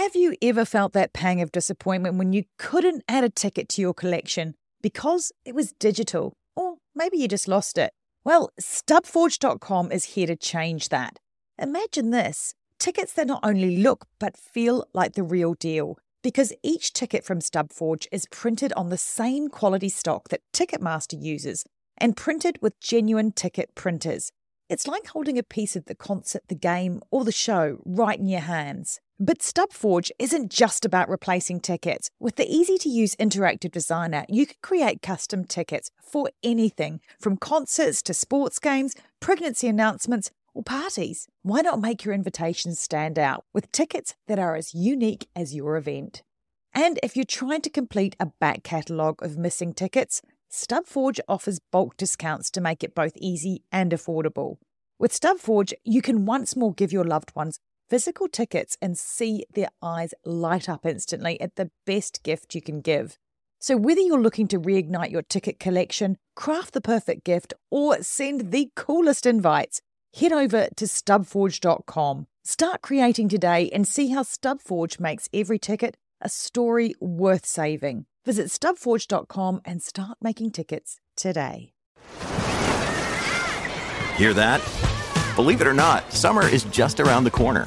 Have you ever felt that pang of disappointment when you couldn't add a ticket to your collection because it was digital? Or maybe you just lost it? Well, stubforge.com is here to change that. Imagine this tickets that not only look but feel like the real deal. Because each ticket from Stubforge is printed on the same quality stock that Ticketmaster uses and printed with genuine ticket printers. It's like holding a piece of the concert, the game, or the show right in your hands. But StubForge isn't just about replacing tickets. With the easy to use interactive designer, you can create custom tickets for anything from concerts to sports games, pregnancy announcements, or parties. Why not make your invitations stand out with tickets that are as unique as your event? And if you're trying to complete a back catalogue of missing tickets, StubForge offers bulk discounts to make it both easy and affordable. With StubForge, you can once more give your loved ones physical tickets and see their eyes light up instantly at the best gift you can give. So, whether you're looking to reignite your ticket collection, craft the perfect gift, or send the coolest invites, head over to stubforge.com. Start creating today and see how Stubforge makes every ticket a story worth saving. Visit stubforge.com and start making tickets today. Hear that? Believe it or not, summer is just around the corner.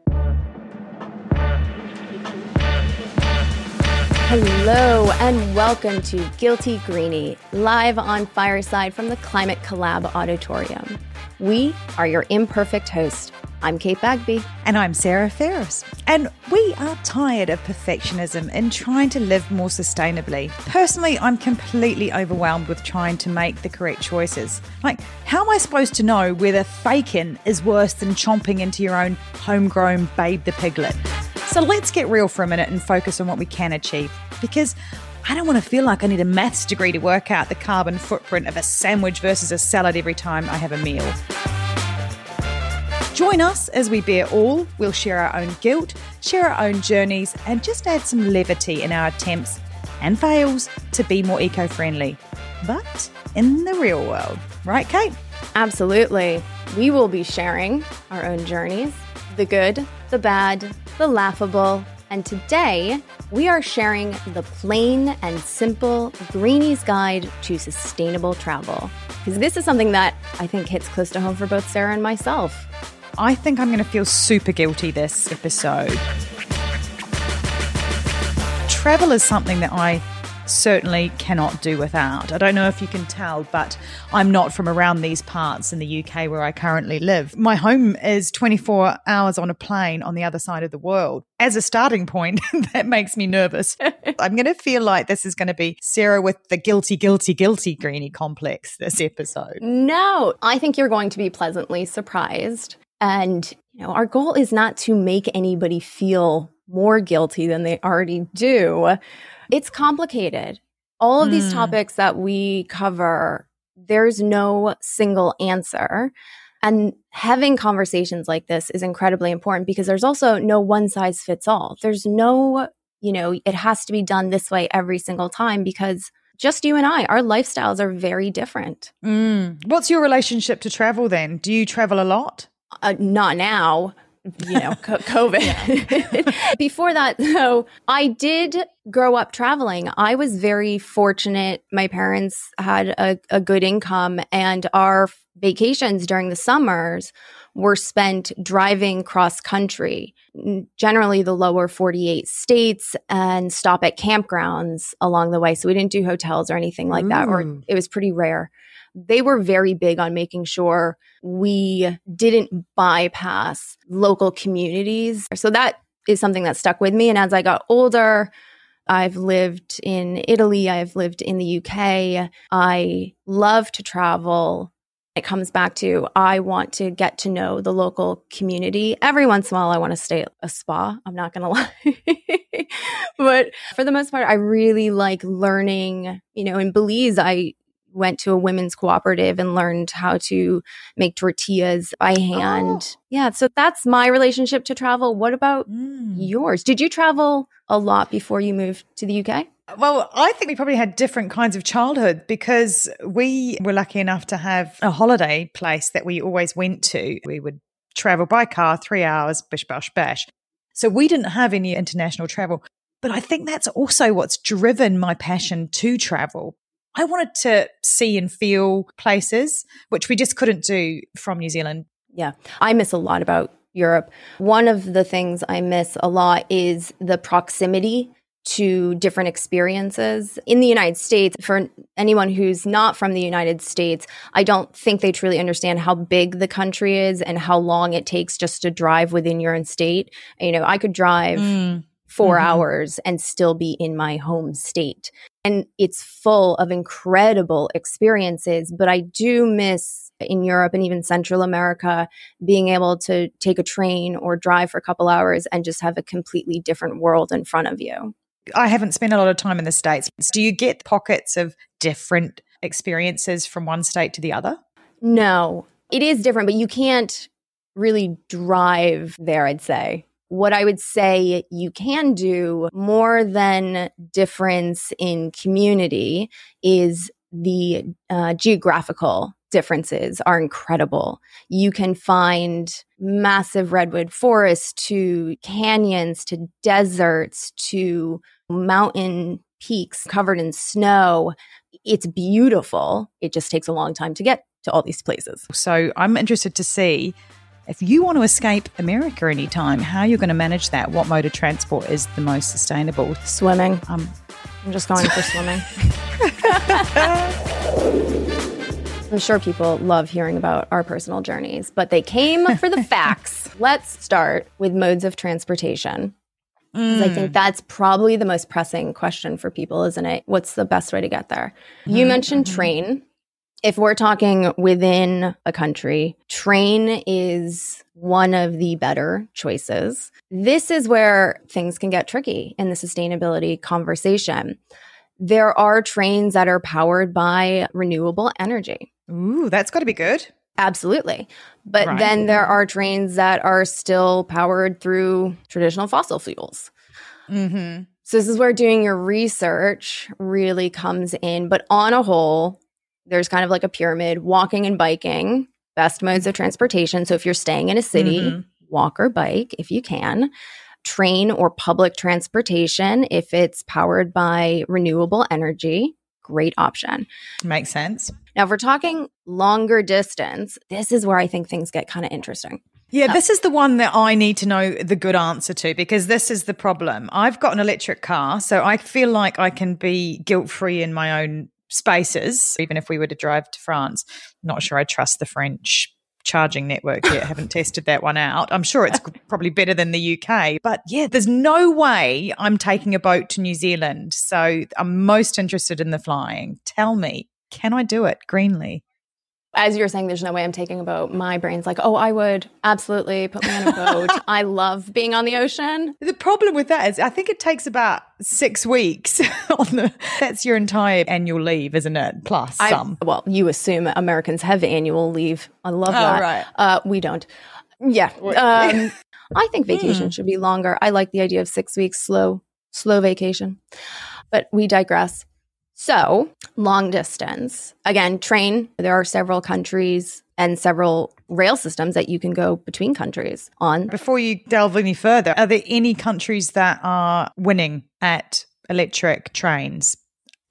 Hello and welcome to Guilty Greenie, live on Fireside from the Climate Collab Auditorium. We are your imperfect host. I'm Cait Bagby. And I'm Sarah Ferris. And we are tired of perfectionism and trying to live more sustainably. Personally, I'm completely overwhelmed with trying to make the correct choices. Like, how am I supposed to know whether faking is worse than chomping into your own homegrown Babe the Piglet? So let's get real for a minute and focus on what we can achieve. Because I don't want to feel like I need a maths degree to work out the carbon footprint of a sandwich versus a salad every time I have a meal. Join us as we bear all. We'll share our own guilt, share our own journeys, and just add some levity in our attempts and fails to be more eco friendly. But in the real world, right, Cait? Absolutely. We will be sharing our own journeys the good, the bad, the laughable, and today we are sharing the plain and simple Greenie's Guide to Sustainable Travel. Because this is something that I think hits close to home for both Sarah and myself. I think I'm going to feel super guilty this episode. Travel is something that I certainly cannot do without. I don't know if you can tell, but I'm not from around these parts in the UK where I currently live. My home is 24 hours on a plane on the other side of the world. As a starting point, that makes me nervous. I'm going to feel like this is going to be Sarah with the guilty, guilty, guilty greenie complex this episode. No, I think you're going to be pleasantly surprised. And, you know, our goal is not to make anybody feel more guilty than they already do. It's complicated. All of mm. these hmm. topics that we cover, there's no single answer. And having conversations like this is incredibly important because there's also no one size fits all. There's no, you know, it has to be done this way every single time because just you and I, our lifestyles are very different. Mm. What's your relationship to travel then? Do you travel a lot? Uh, not now you know, COVID. Before that, though, I did grow up traveling. I was very fortunate. My parents had a, a good income, and our vacations during the summers were spent driving cross country, generally the lower 48 states, and stop at campgrounds along the way. So we didn't do hotels or anything like Ooh. that, or mm. it was pretty rare they were very big on making sure we didn't bypass local communities. So that is something that stuck with me. And as I got older, I've lived in Italy, I've lived in the UK. I love to travel. It comes back to I want to get to know the local community. Every once in a while, I want to stay at a spa. I'm not going to lie. but for the most part, I really like learning. You know, in Belize, I went to a women's cooperative and learned how to make tortillas by hand. Oh. Yeah. So that's my relationship to travel. What about mm. yours? Did you travel a lot before you moved to the UK? Well, I think we probably had different kinds of childhood because we were lucky enough to have a holiday place that we always went to. We would travel by car, three hours, bish, bash, bash. So we didn't have any international travel. But I think that's also what's driven my passion to travel. I wanted to see and feel places, which we just couldn't do from New Zealand. Yeah. I miss a lot about Europe. One of the things I miss a lot is the proximity to different experiences in the United States. For anyone who's not from the United States, I don't think they truly understand how big the country is and how long it takes just to drive within your own state. You know, I could drive. Mm. 4 mm-hmm. hours and still be in my home state. And it's full of incredible experiences, but I do miss in Europe and even Central America being able to take a train or drive for a couple hours and just have a completely different world in front of you. I haven't spent a lot of time in the States. Do you get pockets of different experiences from one state to the other? No, it is different, but you can't really drive there, I'd say. What I would say you can do more than difference in community is the uh, geographical differences are incredible. You can find massive redwood forests to canyons to deserts to mountain peaks covered in snow. It's beautiful. It just takes a long time to get to all these places. So I'm interested to see if you want to escape America anytime, how you're going to manage that. What mode of transport is the most sustainable? Swimming. Um, I'm just going for swimming. I'm sure people love hearing about our personal journeys, but they came for the facts. Let's start with modes of transportation. Mm. I think mm. that's probably the most pressing question for people, isn't it? What's the best way to get there? Mm-hmm. You mentioned mm-hmm. train. If we're talking within a country, train is one of the better choices. This is where things can get tricky in the sustainability conversation. There are trains that are powered by renewable energy. Ooh, that's got to be good. Absolutely. But right. then there are trains that are still powered through traditional fossil fuels. Mm-hmm. So, this is where doing your research really comes in. But on a whole, there's kind of like a pyramid walking and biking, best modes of transportation. So, if you're staying in a city, mm-hmm. walk or bike if you can. Train or public transportation if it's powered by renewable energy great option. Makes sense. Now, if we're talking longer distance, this is where I think things get kind of interesting. Yeah, this is the one that I need to know the good answer to because this is the problem. I've got an electric car, so I feel like I can be guilt free in my own spaces, even if we were to drive to France. Not sure I trust the French charging network yet. haven't tested that one out. I'm sure it's probably better than the UK. But yeah, there's no way I'm taking a boat to New Zealand. So I'm most interested in the flying. Tell me, can I do it greenly? As you're saying, there's no way I'm taking a boat. My brain's like, oh, I would absolutely put me on a boat. I love being on the ocean. The problem with that is, I think it takes about six weeks. on the, that's your entire annual leave, isn't it? Plus I, some. Well, you assume Americans have annual leave. I love oh, that. Right. Uh, we don't. Yeah. Um, I think vacation mm. should be longer. I like the idea of six weeks slow, slow vacation. But we digress. So, long distance. Again, train. There are several countries and several rail systems that you can go between countries on. Before you delve any further, are there any countries that are winning at electric trains?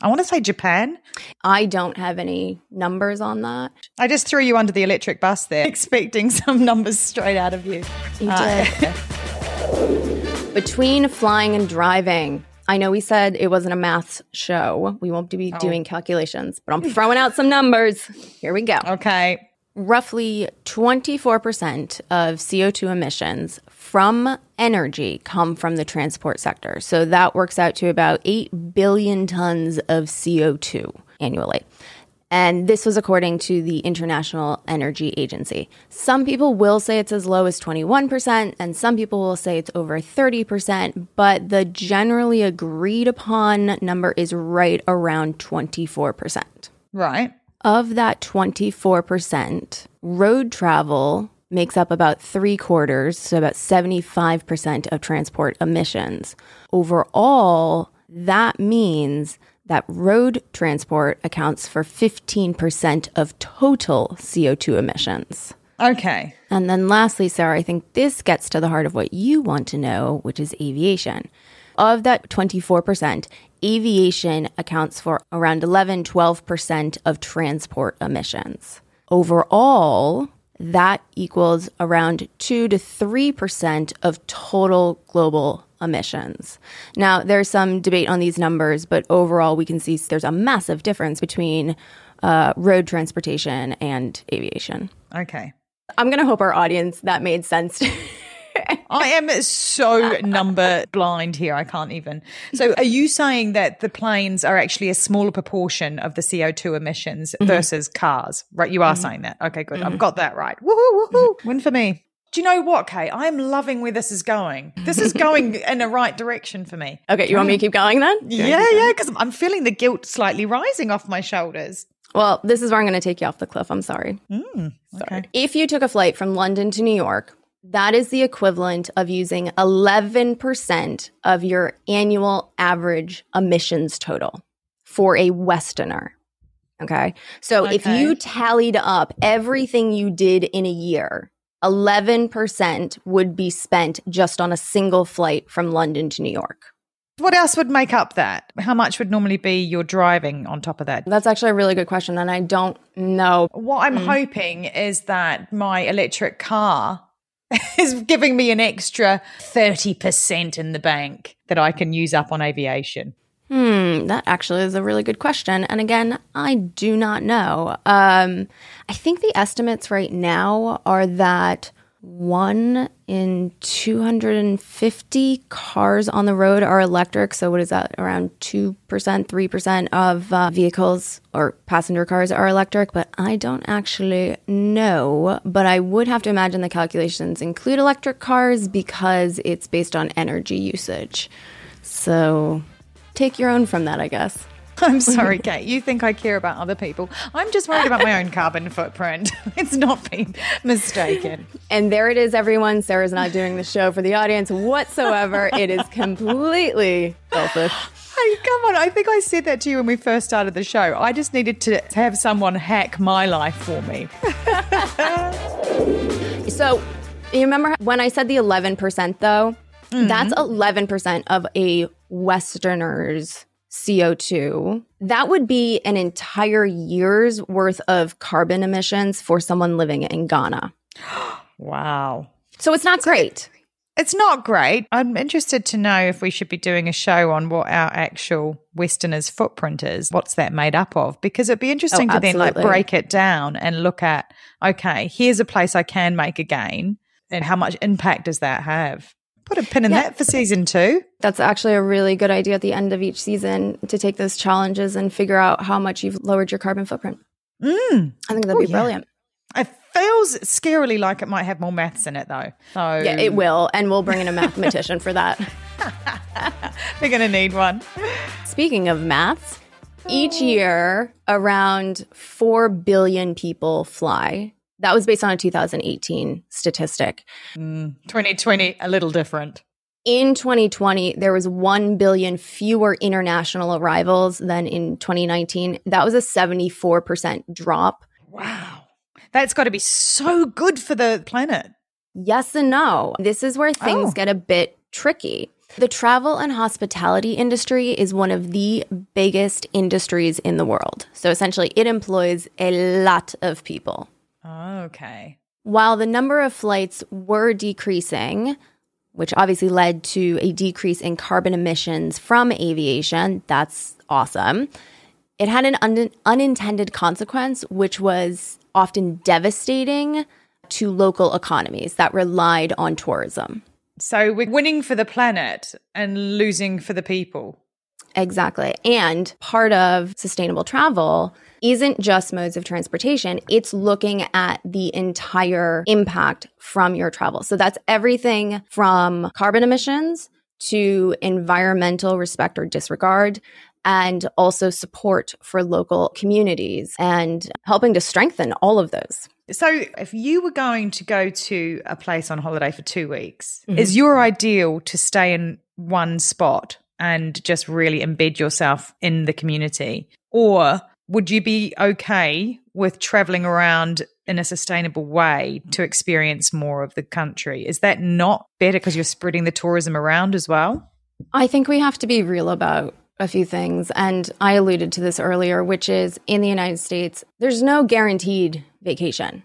I want to say Japan. I don't have any numbers on that. I just threw you under the electric bus there, expecting some numbers straight out of you. You uh, did. Between flying and driving, I know we said it wasn't a math show. We won't be oh. doing calculations, but I'm throwing out some numbers. Here we go. Okay. Roughly 24% of CO2 emissions from energy come from the transport sector. So that works out to about 8 billion tons of CO2 annually. And this was according to the International Energy Agency. Some people will say it's as low as 21%, and some people will say it's over 30%, but the generally agreed upon number is right around 24%. Right. Of that 24%, road travel makes up about three quarters, so about 75% of transport emissions. Overall, that means that road transport accounts for 15% of total CO2 emissions. Okay. And then lastly, Sarah, I think this gets to the heart of what you want to know, which is aviation. Of that 24%, aviation accounts for around 11, 12% of transport emissions. Overall, that equals around 2 to 3% of total global emissions. Now, there's some debate on these numbers, but overall, we can see there's a massive difference between uh, road transportation and aviation. Okay. I'm going to hope our audience that made sense. I am so number blind here. I can't even. So, are you saying that the planes are actually a smaller proportion of the CO2 emissions Mm-hmm. versus cars? Right. You are saying that. Okay, good. I've got that right. Woohoo, woohoo. Win for me. Do you know what, Cait? I'm loving where this is going. This is going in the right direction for me. okay, you want me to keep going then? Yeah, yeah, because I'm feeling the guilt slightly rising off my shoulders. Well, this is where I'm going to take you off the cliff. I'm sorry. Hmm, okay. If you took a flight from London to New York, that is the equivalent of using 11% of your annual average emissions total for a Westerner. Okay. So if you tallied up everything you did in a year, 11% would be spent just on a single flight from London to New York. What else would make up that? How much would normally be your driving on top of that? That's actually a really good question. And I don't know. What I'm mm. hoping is that my electric car is giving me an extra 30% in the bank that I can use up on aviation. Hmm, that actually is a really good question. And again, I do not know. Um, I think the estimates right now are that one in 250 cars on the road are electric. So, what is that? Around 2%, 3% of uh, vehicles or passenger cars are electric. But I don't actually know. But I would have to imagine the calculations include electric cars because it's based on energy usage. So, take your own from that, I guess. I'm sorry, Cait. You think I care about other people. I'm just worried about my own carbon footprint. It's not being mistaken. And there it is, everyone. Sarah's not doing the show for the audience whatsoever. it is completely selfish. Hey, come on. I think I said that to you when we first started the show. I just needed to have someone hack my life for me. So, you remember when I said the 11% though? Mm-hmm. That's 11% of a Westerner's CO2. That would be an entire year's worth of carbon emissions for someone living in Ghana. Wow. So, it's not great. It's not great. I'm interested to know if we should be doing a show on what our actual Westerners footprint is. What's that made up of? Because it'd be interesting Oh, to then like break it down and look at, okay, here's a place I can make a gain. And how much impact does that have? Put a pin in Yeah. that for season two. That's actually a really good idea at the end of each season to take those challenges and figure out how much you've lowered your carbon footprint. Mm. I think that'd Oh, be yeah. brilliant. It feels scarily like it might have more maths in it though. So Yeah, it will. And we'll bring in a mathematician for that. We're going to need one. Speaking of maths, each year around 4 billion people fly. That was based on a 2018 statistic. Mm, 2020, a little different. In 2020, there was 1 billion fewer international arrivals than in 2019. That was a 74% drop. Wow. That's got to be so good for the planet. Yes and no. This is where things Oh. get a bit tricky. The travel and hospitality industry is one of the biggest industries in the world. So essentially, it employs a lot of people. Oh, okay. While the number of flights were decreasing, which obviously led to a decrease in carbon emissions from aviation, that's awesome. It had an un- unintended consequence, which was often devastating to local economies that relied on tourism. So we're winning for the planet and losing for the people. Exactly. And part of sustainable travel isn't just modes of transportation, it's looking at the entire impact from your travel. So that's everything from carbon emissions to environmental respect or disregard. And also support for local communities and helping to strengthen all of those. So, if you were going to go to a place on holiday for two weeks, mm-hmm. is your ideal to stay in one spot and just really embed yourself in the community? Or would you be okay with traveling around in a sustainable way to experience more of the country? Is that not better because you're spreading the tourism around as well? I think we have to be real about a few things. And I alluded to this earlier, which is in the United States, there's no guaranteed vacation.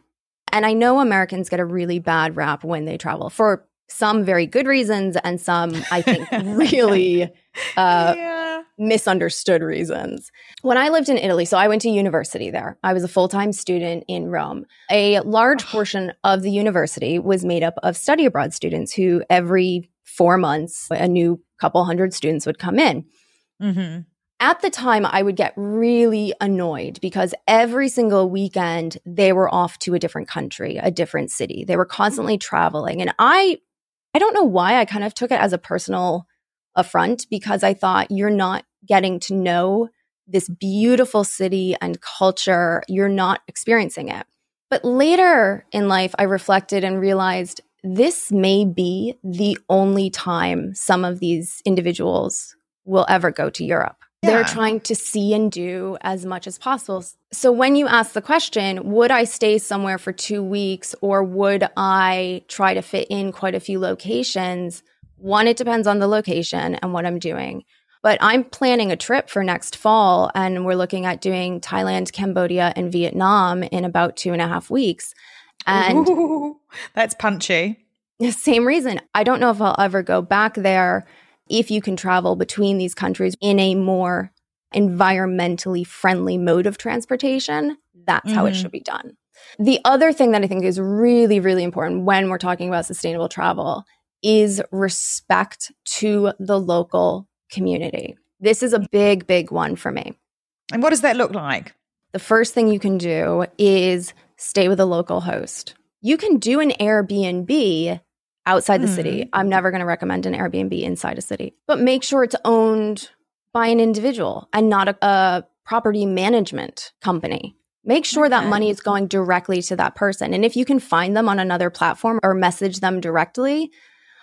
And I know Americans get a really bad rap when they travel for some very good reasons and some, I think, really uh, yeah misunderstood reasons. When I lived in Italy, so I went to university there. I was a full time student in Rome. A large portion of the university was made up of study abroad students who every four months, a new couple hundred students would come in. Mm-hmm. At the time, I would get really annoyed because every single weekend they were off to a different country, a different city. They were constantly traveling. And I, I don't know why I kind of took it as a personal affront because I thought you're not getting to know this beautiful city and culture. You're not experiencing it. But later in life, I reflected and realized this may be the only time some of these individuals will ever go to Europe. Yeah. They're trying to see and do as much as possible. So when you ask the question, would I stay somewhere for two weeks or would I try to fit in quite a few locations? One, it depends on the location and what I'm doing. But I'm planning a trip for next fall, and we're looking at doing Thailand, Cambodia, and Vietnam in about two and a half weeks. And Ooh, that's punchy. Same reason. I don't know if I'll ever go back there if you can travel between these countries in a more environmentally friendly mode of transportation. That's mm-hmm. how it mm-hmm. should be done. The other thing that I think is really, really important when we're talking about sustainable travel is respect to the local community. This is a big, big one for me. And what does that look like? The first thing you can do is stay with a local host. You can do an Airbnb outside the mm. city. I'm never going to recommend an Airbnb inside a city, but make sure it's owned by an individual and not a, a property management company. Make sure okay. that money is going directly to that person. And if you can find them on another platform or message them directly,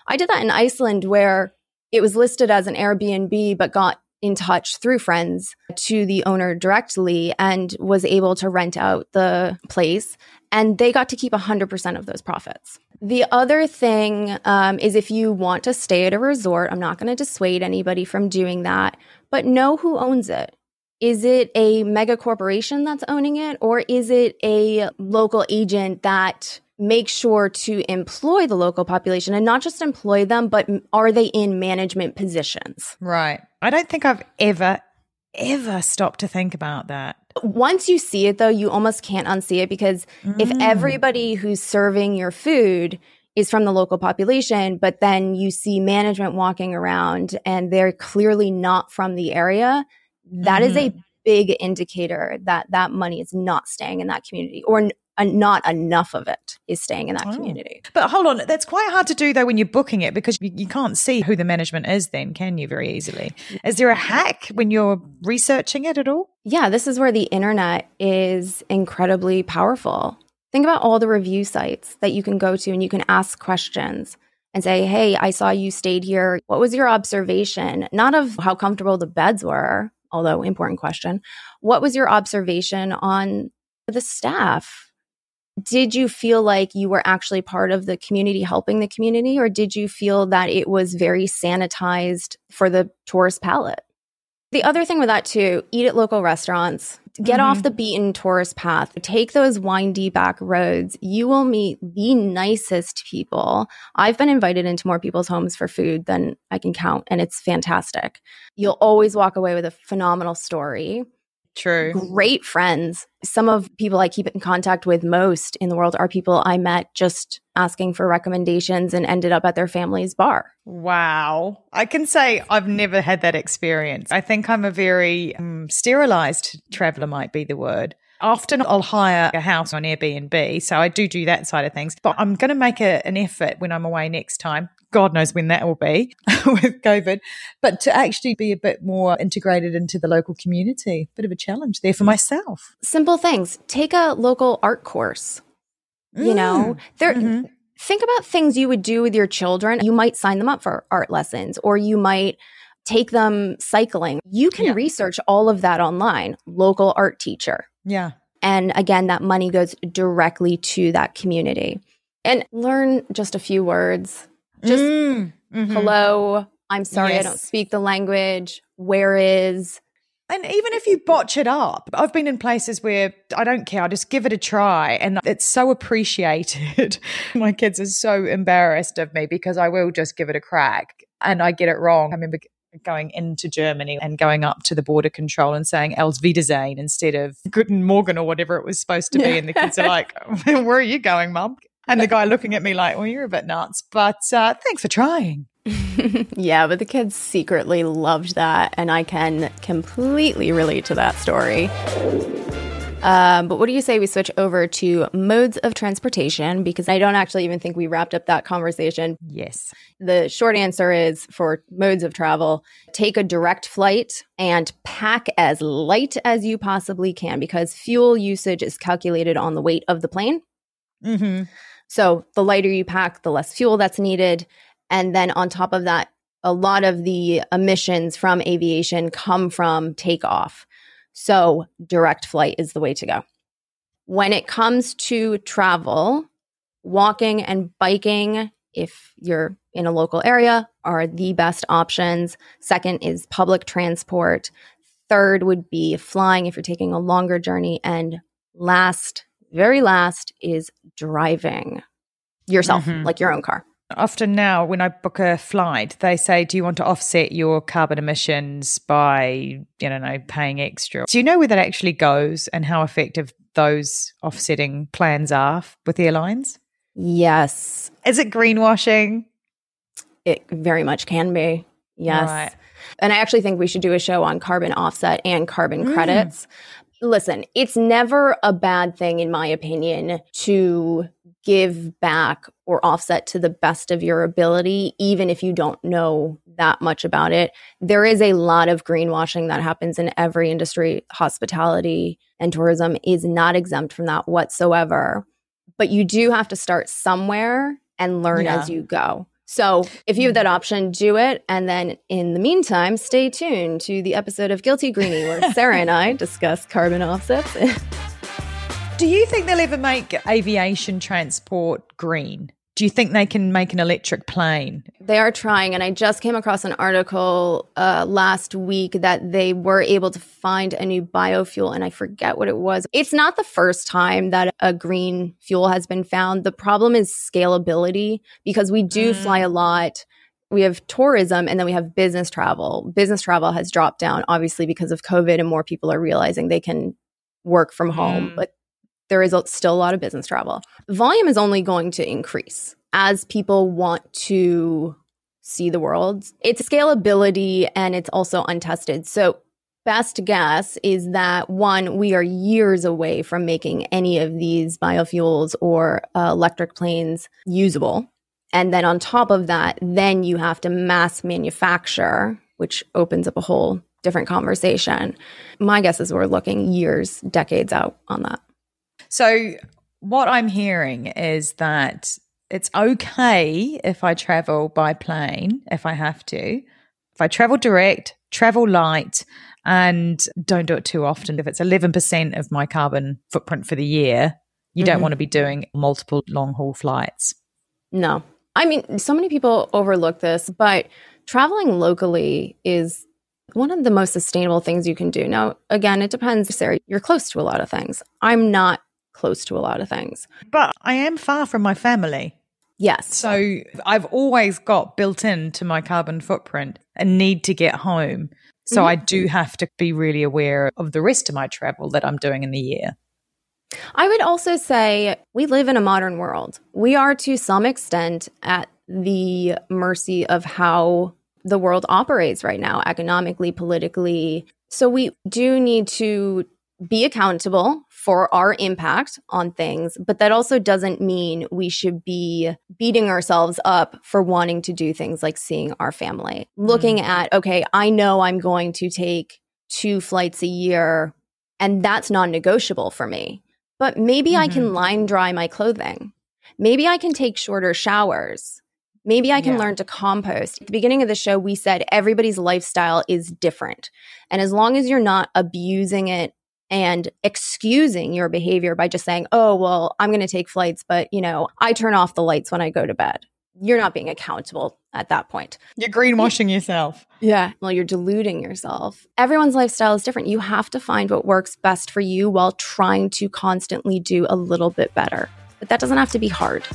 I did that in Iceland where it was listed as an Airbnb, but got in touch through friends to the owner directly and was able to rent out the place. And they got to keep 100% of those profits. The other thing um, is if you want to stay at a resort, I'm not going to dissuade anybody from doing that, but know who owns it. Is it a mega corporation that's owning it, or is it a local agent that make sure to employ the local population and not just employ them, but are they in management positions? Right. I don't think I've ever, ever stopped to think about that. Once you see it, though, you almost can't unsee it because mm. if everybody who's serving your food is from the local population, but then you see management walking around and they're clearly not from the area, that mm. is a mm-hmm. big indicator that that money is not staying in that community or not enough of it is staying in that oh. community. But hold on, that's quite hard to do though when you're booking it because you, you, can't see who the management is then, can you, very easily? Is there a hack when you're researching it at all? Yeah, this is where the internet is incredibly powerful. Think about all the review sites that you can go to and you can ask questions and say, Hey, I saw you stayed here. What was your observation? Not of how comfortable the beds were, although important question. What was your observation on the staff? Did you feel like you were actually part of the community helping the community or did you feel that it was very sanitized for the tourist palate? The other thing with that too eat at local restaurants get mm-hmm. off the beaten tourist path take those windy back roads. You will meet the nicest people. I've been invited into more people's homes for food than i can count and it's fantastic. You'll always walk away with a phenomenal story True. great friends. Some of people I keep in contact with most in the world are people I met just asking for recommendations and ended up at their family's bar. Wow. I can say I've never had that experience. I think I'm a very um, sterilized traveler, might be the word. Often I'll hire a house on Airbnb. So I do do that side of things. But I'm going to make a, an effort when I'm away next time. God knows when that will be with COVID, but to actually be a bit more integrated into the local community. Bit of a challenge there for myself. Simple things. Take a local art course. You know, there. Mhm. Think about things you would do with your children. You might sign them up for art lessons or you might take them cycling. You can Yeah. research all of that online. Local art teacher. Yeah. And again, that money goes directly to that community. And learn just a few words. Just Mm, mhm. hello, I'm sorry I don't speak the language. Where is? And even if you botch it up, I've been in places where I don't care, I just give it a try. And it's so appreciated. My kids are so embarrassed of me because I will just give it a crack and I get it wrong. I remember going into Germany and going up to the border control and saying Els Wiedersehen instead of Guten Morgen or whatever it was supposed to be. And the kids are like, Where are you going, mum? And the guy looking at me like, Well, you're a bit nuts, but uh, thanks for trying. yeah, but the kids secretly loved that. And I can completely relate to that story. Um, but what do you say we switch over to modes of transportation? Because I don't actually even think we wrapped up that conversation. Yes. The short answer is for modes of travel, take a direct flight and pack as light as you possibly can because fuel usage is calculated on the weight of the plane. Mm-hmm. So the lighter you pack, the less fuel that's needed. And then on top of that, a lot of the emissions from aviation come from takeoff. So direct flight is the way to go. When it comes to travel, walking and biking, if you're in a local area, are the best options. Second is public transport. Third would be flying if you're taking a longer journey. And last, very last, is driving yourself, Mhm. like your own car. Often now, when I book a flight, they say, "Do you want to offset your carbon emissions by, you don't know, paying extra?" Do you know where that actually goes and how effective those offsetting plans are with airlines? Yes, Is it greenwashing? it very much can be. Yes. Right. And I actually think we should do a show on carbon offset and carbon Mm. credits. Listen, it's never a bad thing, in my opinion, to give back or offset to the best of your ability, even if you don't know that much about it. There is a lot of greenwashing that happens in every industry. Hospitality and tourism is not exempt from that whatsoever. But you do have to start somewhere and learn Yeah. as you go. So if you have that option, do it. And then in the meantime, stay tuned to the episode of Guilty Greenie where Sarah and I discuss carbon offsets. Do you think they'll ever make aviation transport green? Do you think they can make an electric plane? they are trying. And I just came across an article uh, last week that they were able to find a new biofuel. And I forget what it was. It's not the first time that a green fuel has been found. The problem is scalability because we do fly a lot. We have tourism and then we have business travel. Business travel has dropped down, obviously, because of COVID, and more people are realizing they can work from home. Mm. But there is still a lot of business travel. Volume is only going to increase as people want to see the world. It's scalability and it's also untested. So, best guess is that one, we are years away from making any of these biofuels or uh, electric planes usable. And then on top of that, then you have to mass manufacture, which opens up a whole different conversation. My guess is we're looking years, decades out on that. So, what I'm hearing is that it's okay if I travel by plane, if I have to. If I travel direct, travel light, and don't do it too often. If it's 11% of my carbon footprint for the year, you don't Mhm. want to be doing multiple long haul flights. No. I mean, so many people overlook this, but traveling locally is one of the most sustainable things you can do. Now, again, it depends, Sarah. You're close to a lot of things. I'm not close to a lot of things. But I am far from my family. Yes. So I've always got built into my carbon footprint a need to get home. So mm-hmm. I do have to be really aware of the rest of my travel that I'm doing in the year. I would also say we live in a modern world. We are to some extent at the mercy of how the world operates right now, economically, politically. So we do need to be accountable for our impact on things, but that also doesn't mean we should be beating ourselves up for wanting to do things like seeing our family. Mm. Looking at, okay, I know I'm going to take two flights a year, and that's non negotiable for me. But maybe mm-hmm. I can mm-hmm. line dry my clothing. Maybe I can take shorter showers. Maybe I can yeah. learn to compost. At the beginning of the show, we said everybody's lifestyle is different. And as long as you're not abusing it and excusing your behavior by just saying, oh, well, I'm going to take flights, but, you know, I turn off the lights when I go to bed. You're not being accountable at that point. You're greenwashing yourself. Yeah. Well, you're deluding yourself. Everyone's lifestyle is different. You have to find what works best for you while trying to constantly do a little bit better. But that doesn't have to be hard.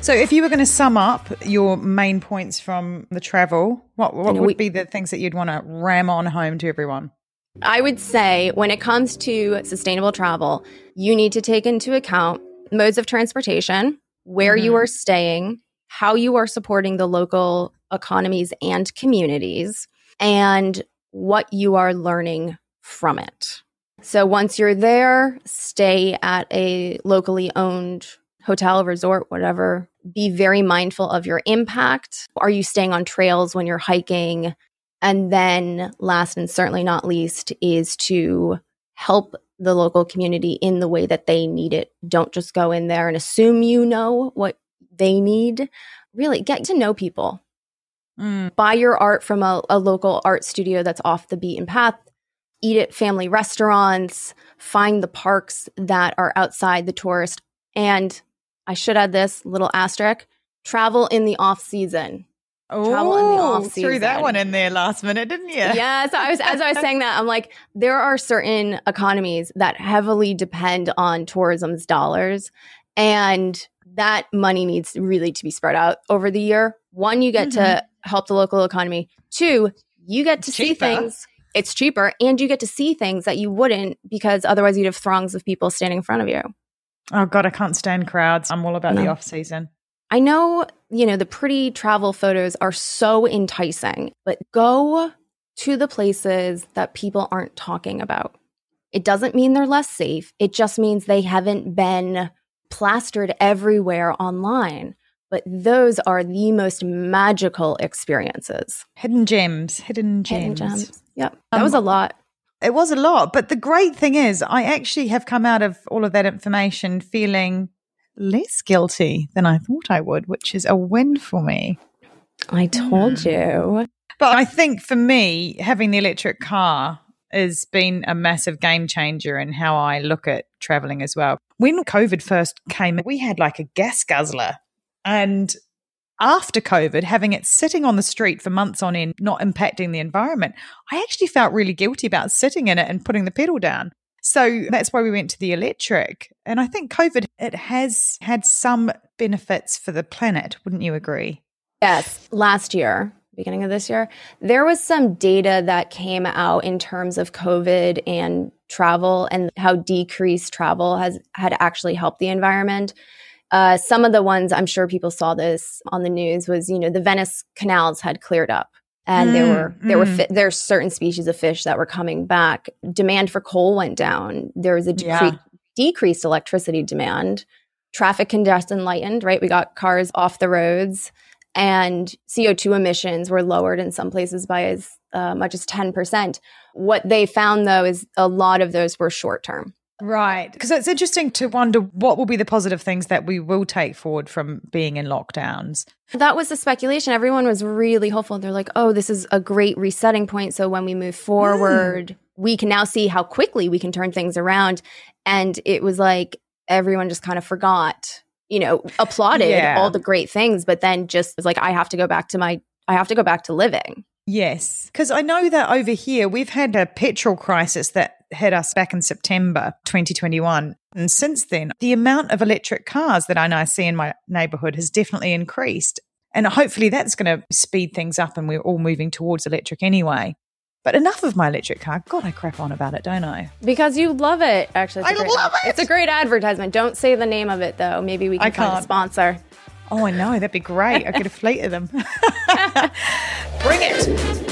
So, if you were going to sum up your main points from the travel, what, what would we, be the things that you'd want to ram on home to everyone? I would say when it comes to sustainable travel, you need to take into account modes of transportation, where mm-hmm. you are staying, how you are supporting the local economies and communities, and what you are learning from it. So once you're there, stay at a locally owned hotel, resort, whatever be very mindful of your impact. Are you staying on trails when you're hiking? And then, last and certainly not least, is to help the local community in the way that they need it. Don't just go in there and assume you know what they need. Really get to know people. Mm. Buy your art from a, a local art studio that's off the beaten path. Eat at family restaurants. Find the parks that are outside the tourist. And I should add this little asterisk travel in the off season. Oh, travel in the off season. Threw that one in there last minute, didn't you? Yeah. So I was, as I was saying that, I'm like, there are certain economies that heavily depend on tourism's dollars, and that money needs really to be spread out over the year. One, you get mm-hmm. to help the local economy. Two, you get to see things. It's cheaper, and you get to see things that you wouldn't because otherwise you'd have throngs of people standing in front of you. Oh God, I can't stand crowds. I'm all about no. the off season. I know, you know, the pretty travel photos are so enticing, but go to the places that people aren't talking about. It doesn't mean they're less safe. It just means they haven't been plastered everywhere online. But those are the most magical experiences. Hidden gems, hidden gems. Hidden gems. Yep. That um, was a lot. It was a lot. But the great thing is, I actually have come out of all of that information feeling less guilty than I thought I would, which is a win for me. I told mm. you. But I think for me, having the electric car has been a massive game changer in how I look at traveling as well. When COVID first came, we had like a gas guzzler. And after COVID, having it sitting on the street for months on end, not impacting the environment, I actually felt really guilty about sitting in it and putting the pedal down. So that's why we went to the electric. And I think COVID, it has had some benefits for the planet. Wouldn't you agree? Yes. Last year, beginning of this year, there was some data that came out in terms of COVID and travel and how decreased travel has had actually helped the environment. Uh, some of the ones I'm sure people saw this on the news was, you know, the Venice canals had cleared up and mm, there were there mm. were fi- there's certain species of fish that were coming back. Demand for coal went down. There was a decre- yeah. decreased electricity demand. Traffic congestion lightened. Right, we got cars off the roads, and CO2 emissions were lowered in some places by as uh, much as ten percent. What they found though is a lot of those were short term. Right. Because it's interesting to wonder what will be the positive things that we will take forward from being in lockdowns. That was the speculation. Everyone was really hopeful. They're like, oh, this is a great resetting point. So when we move forward, mm. we can now see how quickly we can turn things around. And it was like everyone just kind of forgot, you know, applauded yeah. all the great things, but then just was like, I have to go back to my, I have to go back to living. Yes, because I know that over here we've had a petrol crisis that hit us back in September 2021. And since then, the amount of electric cars that I now see in my neighborhood has definitely increased. And hopefully that's going to speed things up and we're all moving towards electric anyway. But enough of my electric car. God, I crap on about it, don't I? Because you love it, actually. I great, love it. It's a great advertisement. Don't say the name of it, though. Maybe we can I find a can't. sponsor. Oh, I know. That'd be great. I fleet of them. Bring it.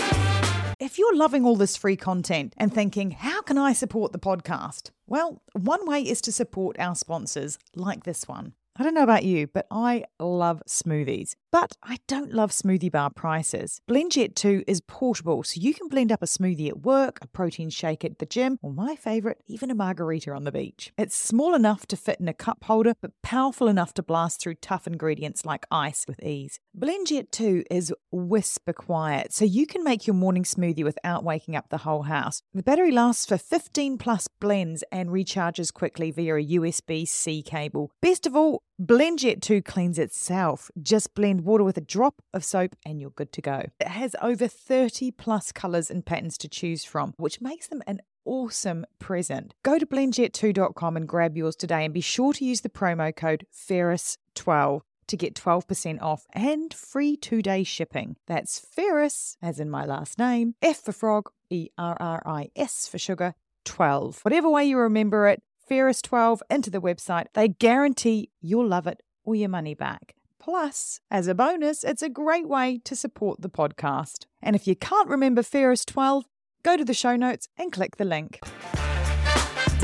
If you're loving all this free content and thinking, how can I support the podcast? Well, one way is to support our sponsors like this one. I don't know about you, but I love smoothies. But I don't love smoothie bar prices. BlendJet 2 is portable, so you can blend up a smoothie at work, a protein shake at the gym, or my favourite, even a margarita on the beach. It's small enough to fit in a cup holder, but powerful enough to blast through tough ingredients like ice with ease. BlendJet 2 is whisper quiet, so you can make your morning smoothie without waking up the whole house. The battery lasts for 15 plus blends and recharges quickly via a USB C cable. Best of all, BlendJet 2 cleans itself. Just blend water with a drop of soap and you're good to go. It has over 30 plus colours and patterns to choose from, which makes them an awesome present. Go to blendjet2.com and grab yours today and be sure to use the promo code Ferris12 to get 12% off and free two day shipping. That's Ferris, as in my last name, F for frog, E R R I S for sugar, 12. Whatever way you remember it, Ferris12 into the website. They guarantee you'll love it or your money back. Plus, as a bonus, it's a great way to support the podcast. And if you can't remember Ferris12, go to the show notes and click the link.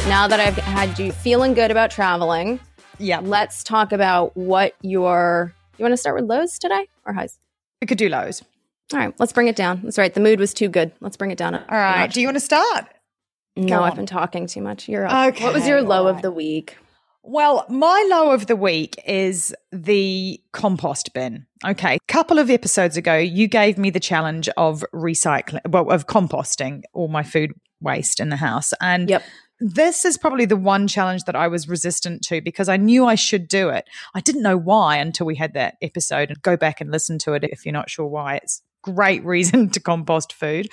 Now that I've had you feeling good about traveling, Yeah, let's talk about what your. You want to start with lows today or highs? we could do lows. All right, let's bring it down. That's right. The mood was too good. Let's bring it down. All right, do you want to start? No, I've been talking too much. You're up. Okay, What was your low all of the week? Well, my low of the week is the compost bin. Okay. A couple of episodes ago, you gave me the challenge of recycling, well, of composting all my food waste in the house. And Yep. this is probably the one challenge that I was resistant to because I knew I should do it. I didn't know why until we had that episode and go back and listen to it if you're not sure why. It's great reason to compost food,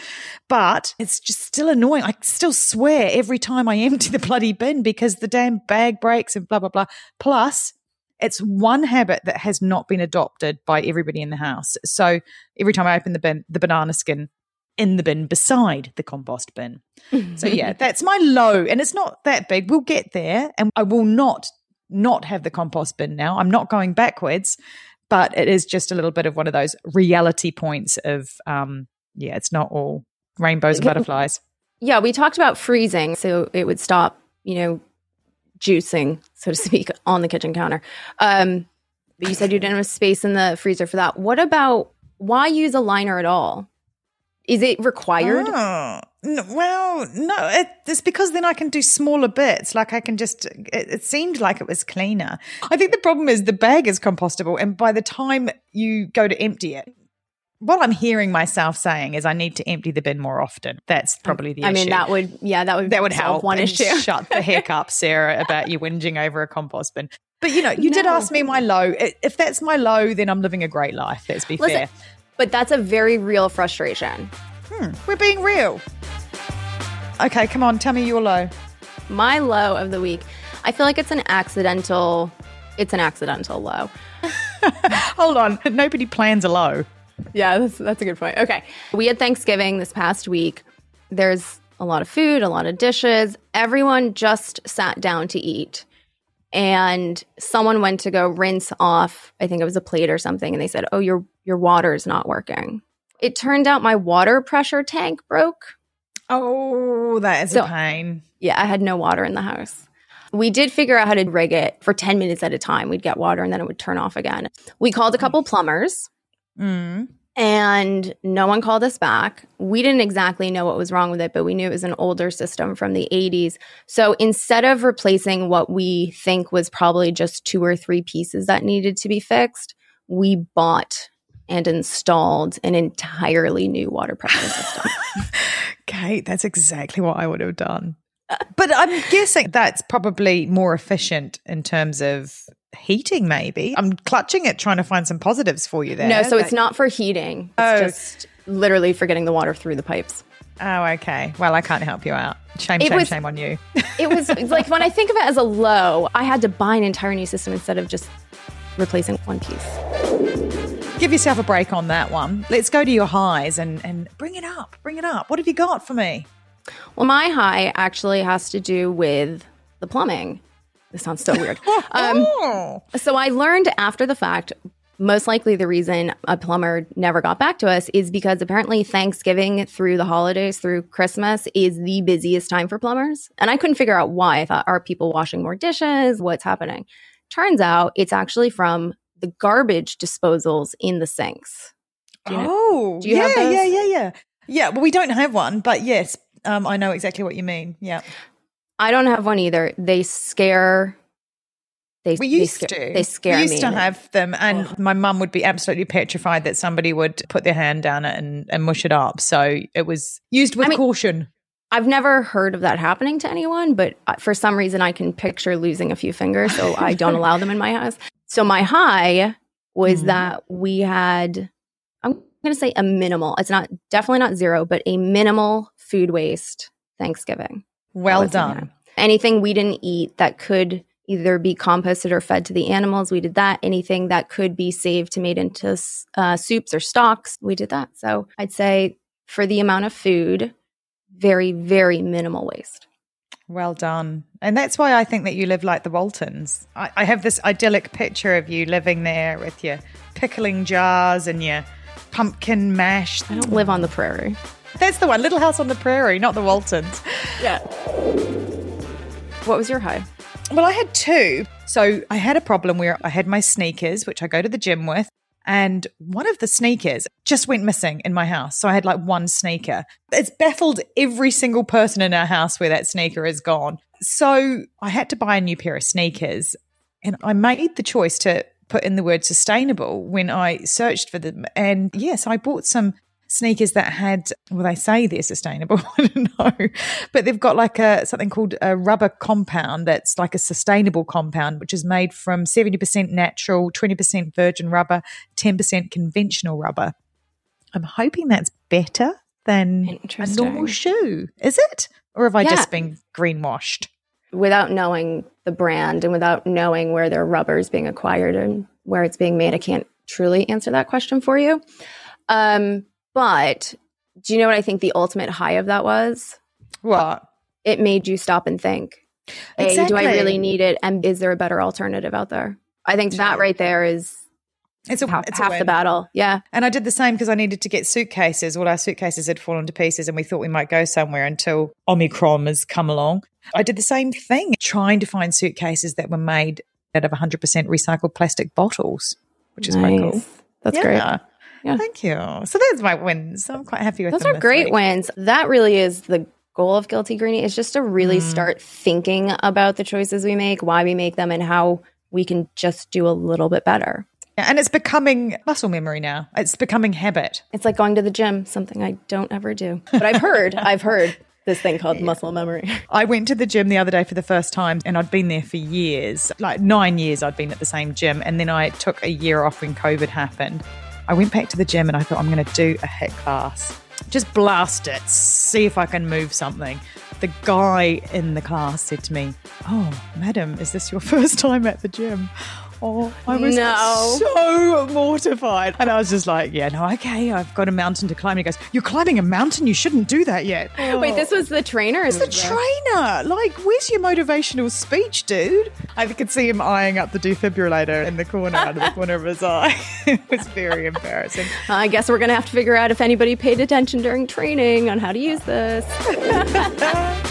but it's just still annoying. I still swear every time I empty the bloody bin because the damn bag breaks and blah, blah, blah. Plus, it's one habit that has not been adopted by everybody in the house. So every time I open the bin, the banana skin in the bin beside the compost bin. So yeah, that's my low, and it's not that big. We'll get there, and I will not not have the compost bin now. I'm not going backwards, but it is just a little bit of one of those reality points of um, yeah, it's not all rainbows and butterflies. Yeah, we talked about freezing, so it would stop, you know, juicing, so to speak, on the kitchen counter. Um, but you said you didn't have space in the freezer for that. What about why use a liner at all? Is it required? Oh, no, well, no, it, it's because then I can do smaller bits. Like I can just, it, it seemed like it was cleaner. I think the problem is the bag is compostable. And by the time you go to empty it, what I'm hearing myself saying is I need to empty the bin more often. That's mm. probably the issue. I issue. mean, that would, yeah, that would that would help. one issue. Shut the heck up, Sarah, about you whinging over a compost bin. But you know, you did ask me my low. If that's my low, then I'm living a great life. Let's be Listen, fair. but that's a very real frustration. Hmm, we're being real. Okay, come on, tell me your low. My low of the week, I feel like it's an accidental, it's an accidental low. Hold on, nobody plans a low. Yeah, that's that's a good point. Okay. We had Thanksgiving this past week. There's a lot of food, a lot of dishes. Everyone just sat down to eat. And someone went to go rinse off, I think it was a plate or something, and they said, "Oh, your your water is not working." It turned out my water pressure tank broke. Oh, that is So- a pain. Yeah, I had no water in the house. We did figure out how to rig it for 10 minutes at a time. We'd get water and then it would turn off again. We called a couple plumbers. Mm. and no one called us back. We didn't exactly know what was wrong with it, but we knew it was an older system from the 80s. So instead of replacing what we think was probably just two or three pieces that needed to be fixed, we bought and installed an entirely new water pressure system. Cait, that's exactly what I would have done. But I'm guessing that's probably more efficient in terms of heating, maybe. I'm clutching at trying to find some positives for you there. no, so it's not for heating. It's Oh. just literally for getting the water through the pipes. Oh, okay. Well, I can't help you out. Shame, It shame, was- shame on you. It was like when I think of it as a low, I had to buy an entire new system instead of just replacing one piece. Give yourself a break on that one. Let's go to your highs and, and bring it up. Bring it up. What have you got for me? Well, my high actually has to do with the plumbing. This sounds so weird. Um, oh. so I learned after the fact, most likely the reason a plumber never got back to us is because apparently Thanksgiving through the holidays, through Christmas, is the busiest time for plumbers. And I couldn't figure out why. I thought, are people washing more dishes? What's happening? Turns out it's actually from the garbage disposals in the sinks. Do you know- oh, do you yeah, yeah, yeah, yeah. Yeah, well, we don't have one, but yes, um, I know exactly what you mean. Yeah. I don't have one either. They scare. They, We they used scare, to. They scare we used me. to have them, and my mum would be absolutely petrified that somebody would put their hand down it and, and mush it up. So it was used with I mean- caution. I've never heard of that happening to anyone, but uh, for some reason I can picture losing a few fingers, so I don't allow them in my house. So my high was Mhm. that we had, I'm going to say a minimal, it's not definitely not zero, but a minimal food waste Thanksgiving. Well was my high. done. Anything we didn't eat that could either be composted or fed to the animals, we did that. Anything that could be saved to made into uh, soups or stocks, we did that. So I'd say for the amount of food, very, very minimal waste. Well done. And that's why I think that you live like the Waltons. I, I have this idyllic picture of you living there with your pickling jars and your pumpkin mash. I don't live on the prairie. That's the one, Little House on the Prairie, not the Waltons. Yeah. What was your high? Well, I had two. So I had a problem where I had my sneakers, which I go to the gym with, and one of the sneakers just went missing in my house. So I had like one sneaker. It's baffled every single person in our house where that sneaker is gone. So I had to buy a new pair of sneakers, and I made the choice to put in the word sustainable when I searched for them. And yes, I bought some sneakers that had well they say they're sustainable i don't know but they've got like a something called a rubber compound that's like a sustainable compound which is made from 70% natural 20% virgin rubber 10% conventional rubber. I'm hoping that's better than a normal shoe. Is it? Or have i Yeah. just been greenwashed? Without knowing the brand and without knowing where their rubber is being acquired and where it's being made, I can't truly answer that question for you. Um, but do you know what I think the ultimate high of that was? what It made you stop and think. Do I really need it? And is there a better alternative out there? I think that right there is it's a, half, it's a half the battle. Yeah. And I did the same because I needed to get suitcases. All our suitcases had fallen to pieces and we thought we might go somewhere until Omicron has come along. I did the same thing, trying to find suitcases that were made out of 100% recycled plastic bottles, which is quite cool. Nice. That's great. Yeah. Yeah. Thank you. So there's my wins. I'm quite happy with Those are great week. wins. That really is the goal of Guilty Greenie is just to really Mm. start thinking about the choices we make, why we make them, and how we can just do a little bit better. Yeah, and it's becoming muscle memory now. It's becoming habit. It's like going to the gym, something I don't ever do. But I've heard, I've heard this thing called muscle memory. I went to the gym the other day for the first time and I'd been there for years. Like nine years I'd been at the same gym. And then I took a year off when COVID happened. I went back to the gym and I thought I'm going to do a hit class. Just blast it, see if I can move something. The guy in the class said to me, Oh, madam, is this your first time at the gym? Oh, I was No. so mortified. And I was just like, Yeah, no, okay, I've got a mountain to climb. And he goes, You're climbing a mountain? You shouldn't do that yet. Wait, this was the trainer? It's the trainer. Like, where's your motivational speech, dude? I could see him eyeing up the defibrillator in the corner, out of the corner of his eye. it was very embarrassing. I guess we're going to have to figure out if anybody paid attention during training on how to use this.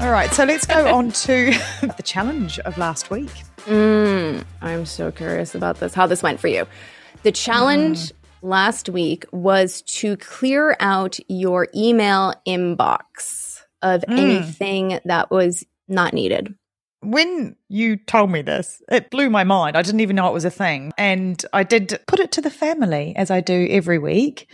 All right, so let's go on to the challenge of last week. Mm, I'm so curious about this, how this went for you. The challenge last week was to clear out your email inbox of anything that was not needed. When you told me this, it blew my mind. I didn't even know it was a thing. And I did put it to the family, as I do every week.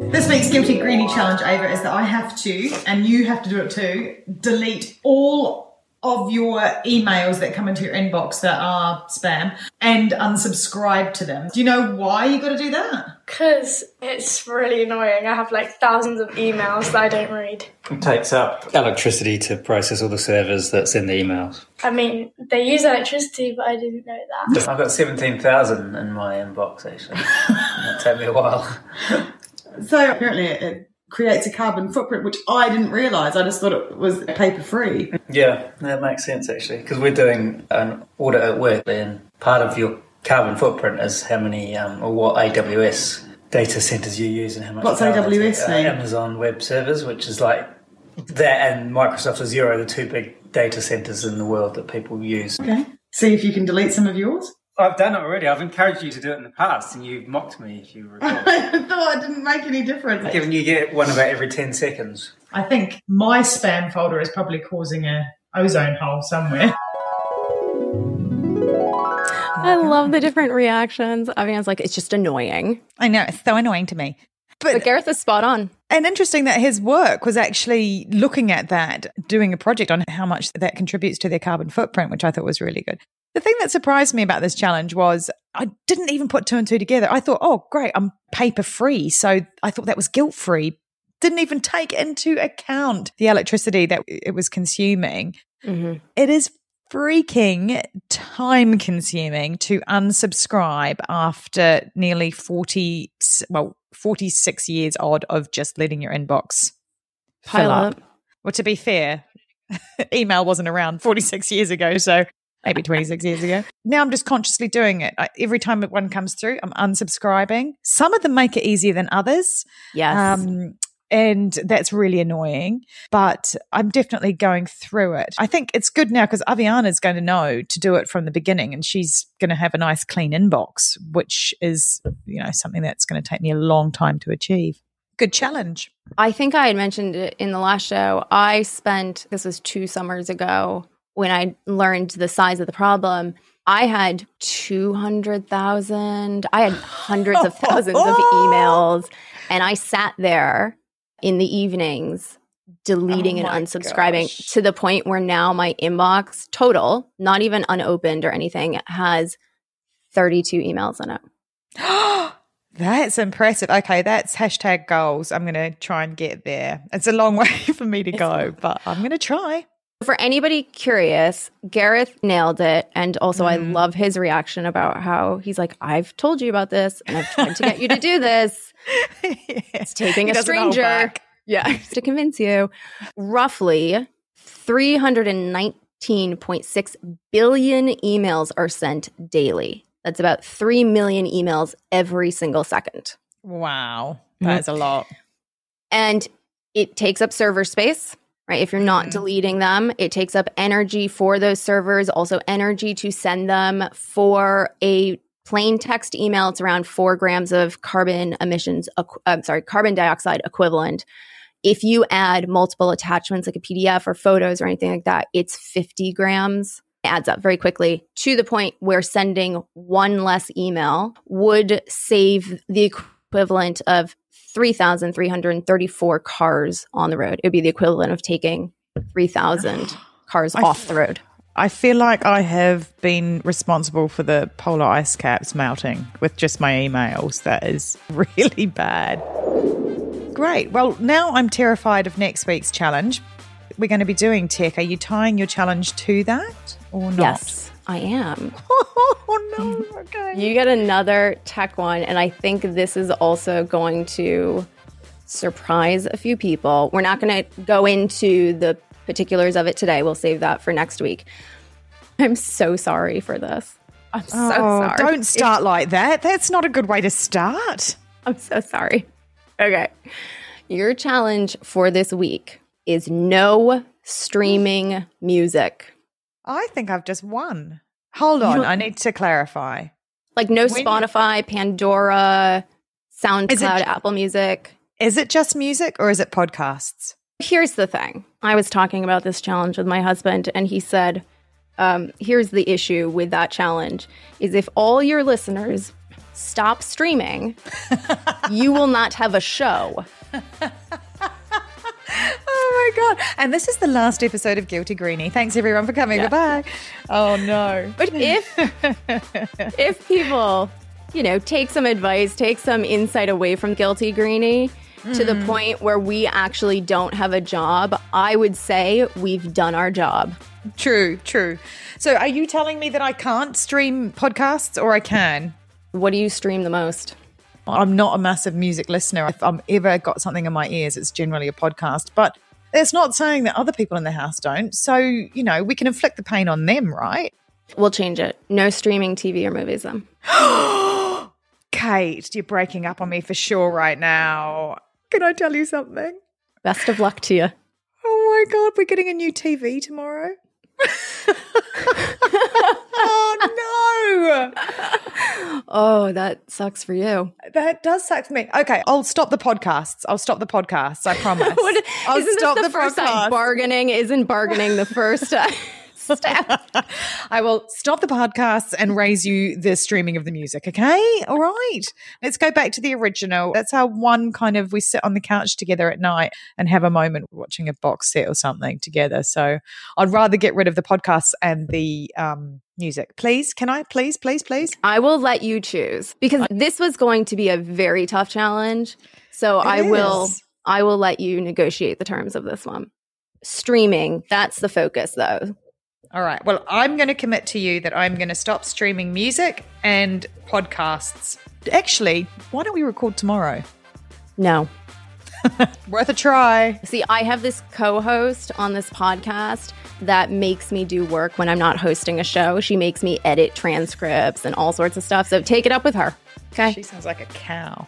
This week's Guilty Greenie Challenge, Ava, is that I have to, and you have to do it too, delete all of your emails that come into your inbox that are spam and unsubscribe to them. Do you know why you got to do that? Because it's really annoying. I have like thousands of emails that I don't read. It takes up electricity to process all the servers that's in the emails. I mean, they use electricity, but I didn't know that. I've got 17,000 in my inbox actually. that took me a while. So apparently it creates a carbon footprint, which I didn't realise. I just thought it was paper free. Yeah, that makes sense actually. Because we're doing an audit at work, and part of your carbon footprint is how many um, or what AWS data centers you use and how much. What's AWS uh. Amazon Web Servers, which is like that, and Microsoft Azure, are the two big data centers in the world that people use. Okay. See if you can delete some of yours. I've done it already. I've encouraged you to do it in the past, and you've mocked me if you recall. I thought it didn't make any difference. Given you get one about every ten seconds. I think my spam folder is probably causing a ozone hole somewhere. I love the different reactions. Avian's like, it's just annoying. I know, it's so annoying to me. But, But Gareth is spot on. And interesting that his work was actually looking at that, doing a project on how much that contributes to their carbon footprint, which I thought was really good. The thing that surprised me about this challenge was I didn't even put two and two together. I thought, oh, great, I'm paper free. So I thought that was guilt free. Didn't even take into account the electricity that it was consuming. Mhm. It is freaking time consuming to unsubscribe after nearly 40, well, 46 years odd of just letting your inbox Pile fill up. Well, to be fair, email wasn't around 46 years ago. So maybe 26 years ago. Now I'm just consciously doing it. I, every time one comes through, I'm unsubscribing. Some of them make it easier than others. Yes. Um, and that's really annoying, but I'm definitely going through it. I think it's good now because Aviana's going to know to do it from the beginning and she's going to have a nice clean inbox, which is, you know, something that's going to take me a long time to achieve. Good challenge. I think I had mentioned it in the last show. I spent, this was two summers ago, when I learned the size of the problem. I had 200,000, I had hundreds of thousands of emails, and I sat there in the evenings deleting Oh and unsubscribing gosh. to the point where now my inbox total, not even unopened or anything, has 32 emails in it. That's impressive. Okay, that's hashtag goals. I'm going to try and get there. It's a long way for me to go, but I'm going to try. For anybody curious, Gareth nailed it. And also, I Mm. love his reaction about how he's like, I've told you about this and I've tried to get you to do this. It's taking He a stranger. Yeah, to convince you. Roughly 319.6 billion emails are sent daily. That's about 3 million emails every single second. Wow, that's a lot. and it takes up server space right? If you're not Mhm. deleting them it takes up energy for those servers also energy to send them for a plain text email. It's around four grams of carbon emissions i'm sorry carbon dioxide equivalent. If you add multiple attachments like a pdf or photos or anything like that it's 50 grams. It adds up very quickly to the point where sending one less email would save the equivalent of 3,334 cars on the road. It would be the equivalent of taking 3,000 cars I off the road. I feel like I have been responsible for the polar ice caps melting with just my emails. That is really bad. Great. Well, now I'm terrified of next week's challenge. We're going to be doing tech. Are you tying your challenge to that or not? Yes, I am. oh, no. Okay. You get another tech one, and I think this is also going to surprise a few people. We're not going to go into the particulars of it today. We'll save that for next week. I'm so sorry for this. I'm so oh, sorry. don't start like that. That's not a good way to start. I'm so sorry. Okay. Your challenge for this week is no streaming music. I think I've just won. Hold on. I need to clarify. Like no When Spotify, Pandora, it- SoundCloud, Apple Music. Is it just music or is it podcasts? Here's the thing. I was talking about this challenge with my husband, and he said, um, "Here's the issue with that challenge: is if all your listeners stop streaming, you will not have a show." Oh my god! And this is the last episode of Guilty Greenie. Thanks everyone for coming. Yeah. Goodbye. Oh no! But if if people you know, take some advice, take some insight away from Guilty Greenie to the mm. point where we actually don't have a job, I would say we've done our job. True, true. So are you telling me that I can't stream podcasts or I can? What do you stream the most? I'm not a massive music listener. If I'm ever got something in my ears, it's generally a podcast. But it's not saying that other people in the house don't. So, you know, we can inflict the pain on them, right? We'll change it. No streaming TV or movies then. Cait, you're breaking up on me for sure right now. Can I tell you something? Best of luck to you. Oh my God, we're getting a new TV tomorrow. oh no. Oh, that sucks for you. That does suck for me. Okay, I'll stop the podcasts. I'll stop the podcasts. I promise. What, I'll isn't stop this the, the first time bargaining isn't bargaining the first uh, step? I will stop the podcasts and raise you the streaming of the music. Okay. All right. Let's go back to the original. That's how one kind of we sit on the couch together at night and have a moment watching a box set or something together. So I'd rather get rid of the podcasts and the um, music. Please. Can I? Please, please, please. I will let you choose because this was going to be a very tough challenge. So I will. I will let you negotiate the terms of this one. Streaming, that's the focus though. All right. Well, I'm going to commit to you that I'm going to stop streaming music and podcasts. Actually, why don't we record tomorrow? No. Worth a try. See, I have this co-host on this podcast that makes me do work when I'm not hosting a show. She makes me edit transcripts and all sorts of stuff. So take it up with her. Okay. She sounds like a cow.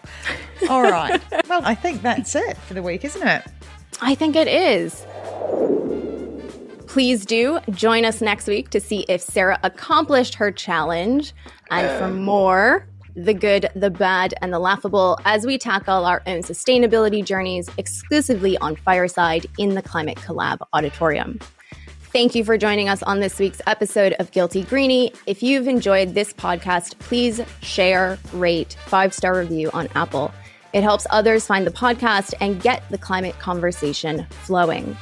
All right. well, I think that's it for the week, isn't it? I think it is. Please do join us next week to see if Sarah accomplished her challenge and for uh, more the good, the bad, and the laughable as we tackle our own sustainability journeys exclusively on Fireside in the Climate Collab Auditorium. Thank you for joining us on this week's episode of Guilty Greenie. If you've enjoyed this podcast, please share, rate, five star review on Apple. It helps others find the podcast and get the climate conversation flowing.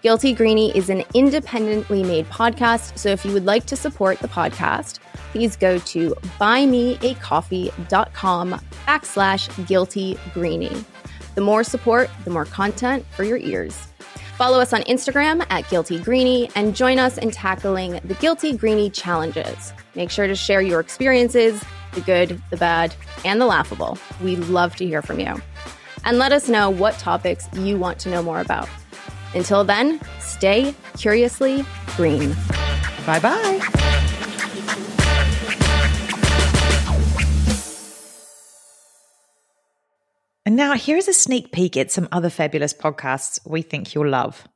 Guilty Greenie is an independently made podcast, so if you would like to support the podcast, please go to buymeacoffee.com backslash guilty greenie. The more support, the more content for your ears. Follow us on Instagram at Guilty Greenie and join us in tackling the Guilty Greenie challenges. Make sure to share your experiences, the good, the bad, and the laughable. We love to hear from you. And let us know what topics you want to know more about. Until then, stay curiously green. Bye bye. And now here's a sneak peek at some other fabulous podcasts we think you'll love.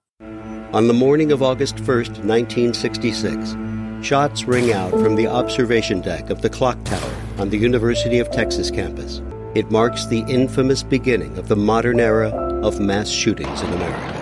On the morning of August 1st, 1966, shots ring out from the observation deck of the clock tower on the University of Texas campus. It marks the infamous beginning of the modern era of mass shootings in America.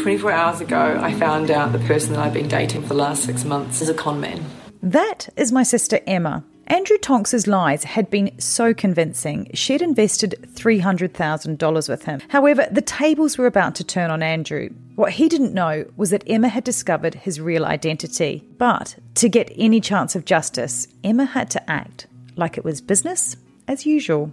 24 hours ago, I found out the person that I've been dating for the last six months is a con man. That is my sister Emma. Andrew Tonks's lies had been so convincing, she'd invested $300,000 with him. However, the tables were about to turn on Andrew. What he didn't know was that Emma had discovered his real identity. But to get any chance of justice, Emma had to act like it was business as usual.